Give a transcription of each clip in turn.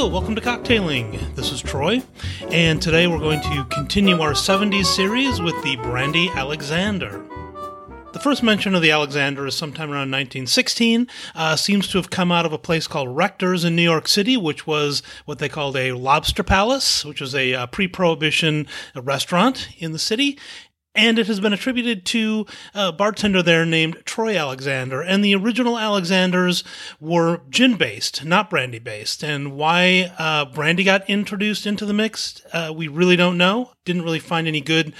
Hello, welcome to Cocktailing. This is Troy, and today we're going to continue our 70s series with the Brandy Alexander. The first mention of the Alexander is sometime around 1916. Uh, seems to have come out of a place called Rector's in New York City, which was what they called a lobster palace, which was a uh, pre prohibition restaurant in the city and it has been attributed to a bartender there named Troy Alexander. And the original Alexanders were gin based, not brandy based. And why uh, brandy got introduced into the mix, uh, we really don't know. Didn't really find any good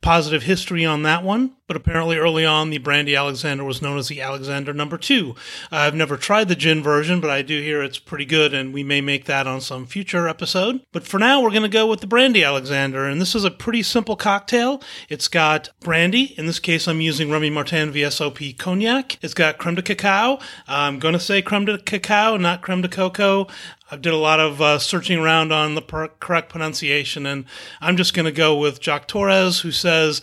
positive history on that one, but apparently early on the Brandy Alexander was known as the Alexander number two. I've never tried the gin version, but I do hear it's pretty good, and we may make that on some future episode. But for now, we're going to go with the Brandy Alexander, and this is a pretty simple cocktail. It's got brandy, in this case, I'm using Remy Martin VSOP cognac. It's got creme de cacao. I'm going to say creme de cacao, not creme de cocoa. I did a lot of uh, searching around on the per- correct pronunciation, and I'm just going to go with Jacques Torres, who says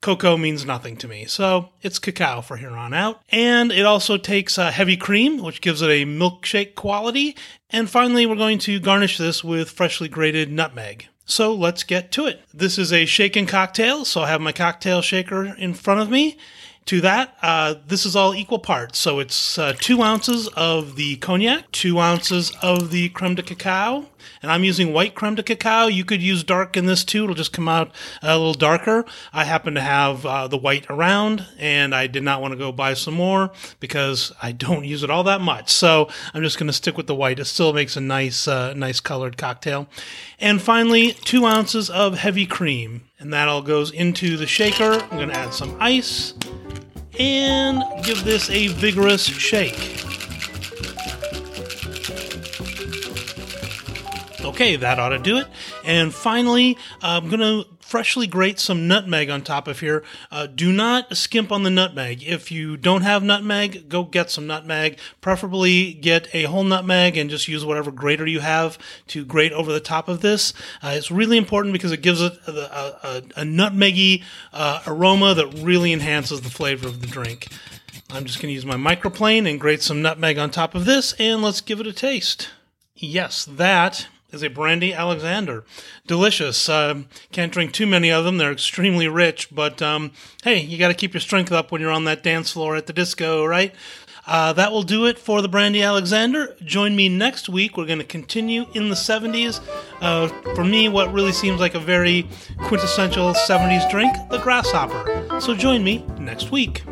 cocoa means nothing to me. So it's cacao for here on out. And it also takes uh, heavy cream, which gives it a milkshake quality. And finally, we're going to garnish this with freshly grated nutmeg. So let's get to it. This is a shaken cocktail, so I have my cocktail shaker in front of me. To that, uh, this is all equal parts. So it's uh, two ounces of the cognac, two ounces of the creme de cacao, and I'm using white creme de cacao. You could use dark in this too; it'll just come out a little darker. I happen to have uh, the white around, and I did not want to go buy some more because I don't use it all that much. So I'm just going to stick with the white. It still makes a nice, uh, nice colored cocktail. And finally, two ounces of heavy cream, and that all goes into the shaker. I'm going to add some ice and give this a vigorous shake. Okay, that ought to do it. And finally, I'm going to freshly grate some nutmeg on top of here. Uh, do not skimp on the nutmeg. If you don't have nutmeg, go get some nutmeg. Preferably get a whole nutmeg and just use whatever grater you have to grate over the top of this. Uh, it's really important because it gives it a, a, a, a nutmeggy uh, aroma that really enhances the flavor of the drink. I'm just going to use my microplane and grate some nutmeg on top of this, and let's give it a taste. Yes, that is a brandy Alexander. Delicious. Uh, can't drink too many of them. They're extremely rich, but um, hey, you got to keep your strength up when you're on that dance floor at the disco, right? Uh, that will do it for the Brandy Alexander. Join me next week. We're going to continue in the 70s. Uh, for me, what really seems like a very quintessential 70s drink, the Grasshopper. So join me next week.